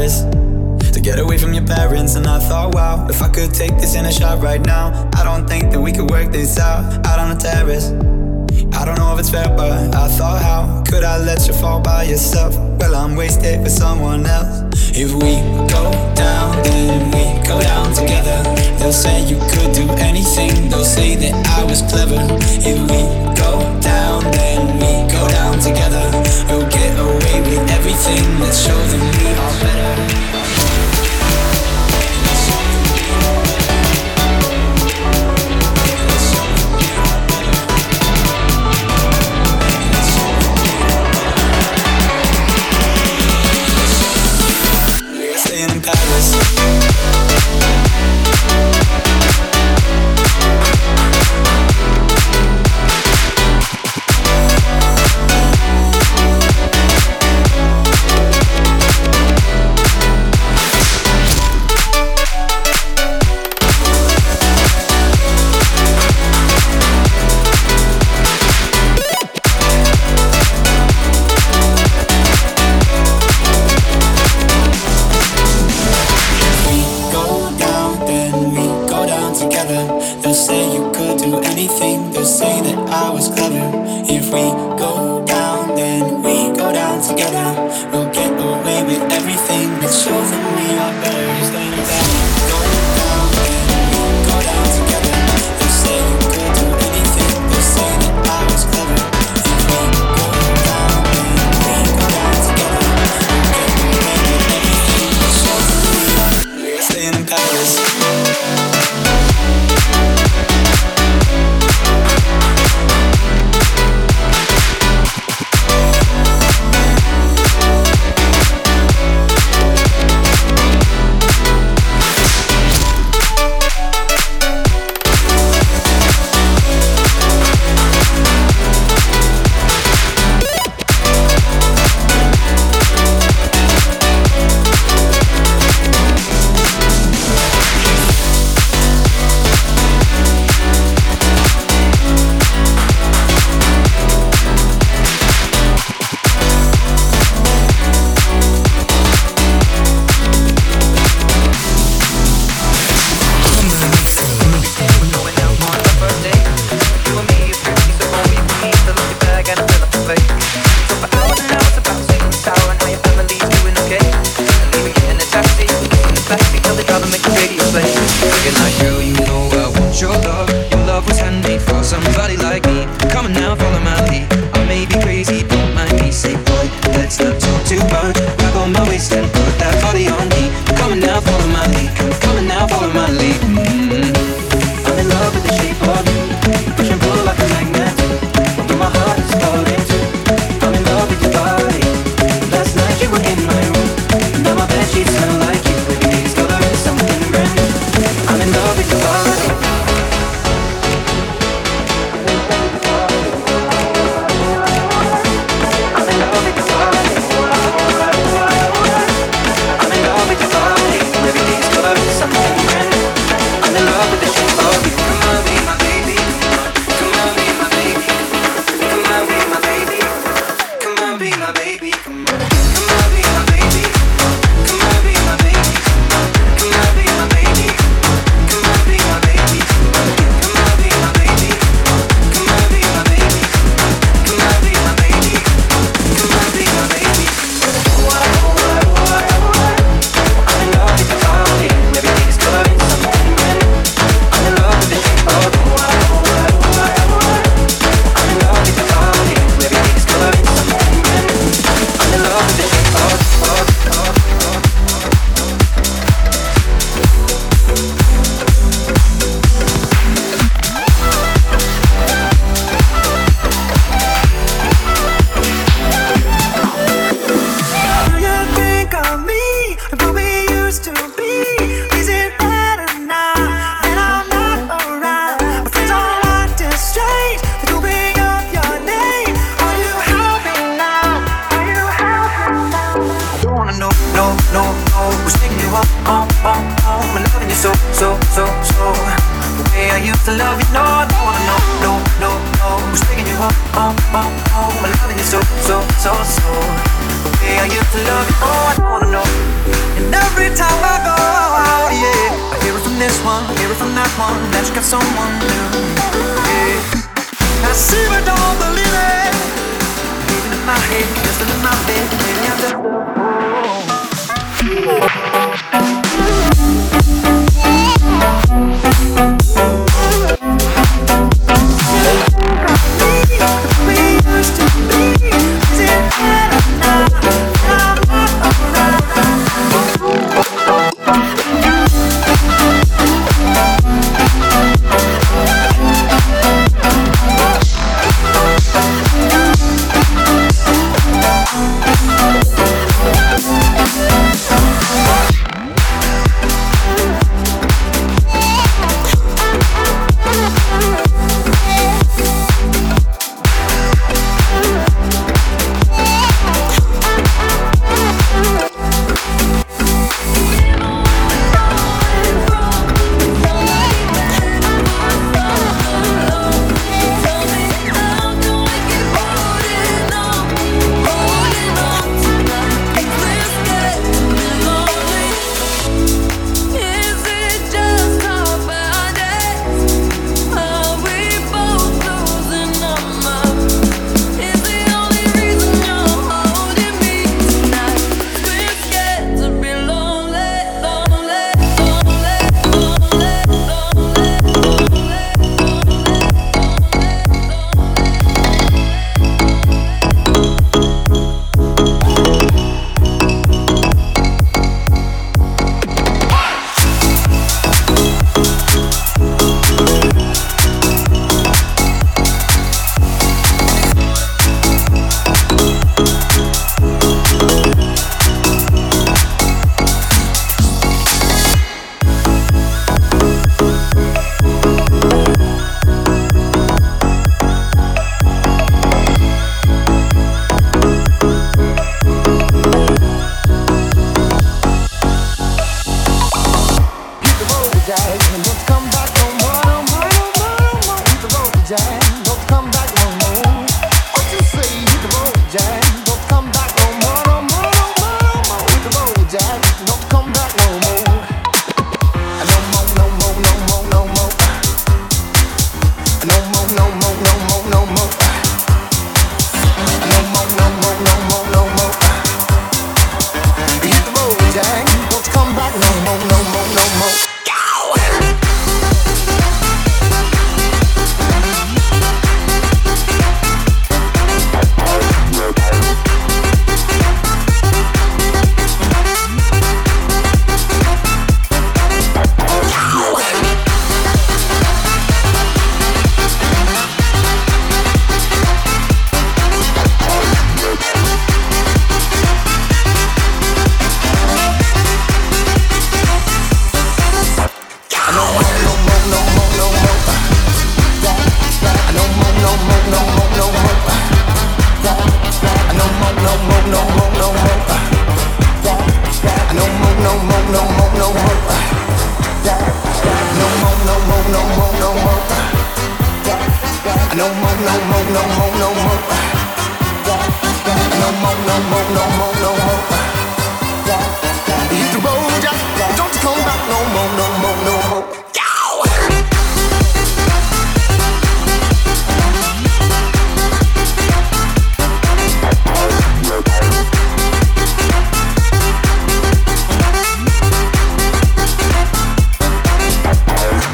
Paris to get away from your parents. And I thought, wow, if I could take this in a shot right now, I don't think that we could work this out out on the terrace. I don't know if it's fair, but I thought, how could I let you fall by yourself? Well, I'm wasted for someone else. If we go down, then we go down together. They'll say you could do anything, they'll say that I was clever. If we go down, then we go down together. We'll get away everything, let's show them we are better.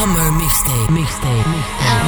Hammer mixtape, mixtape, Blew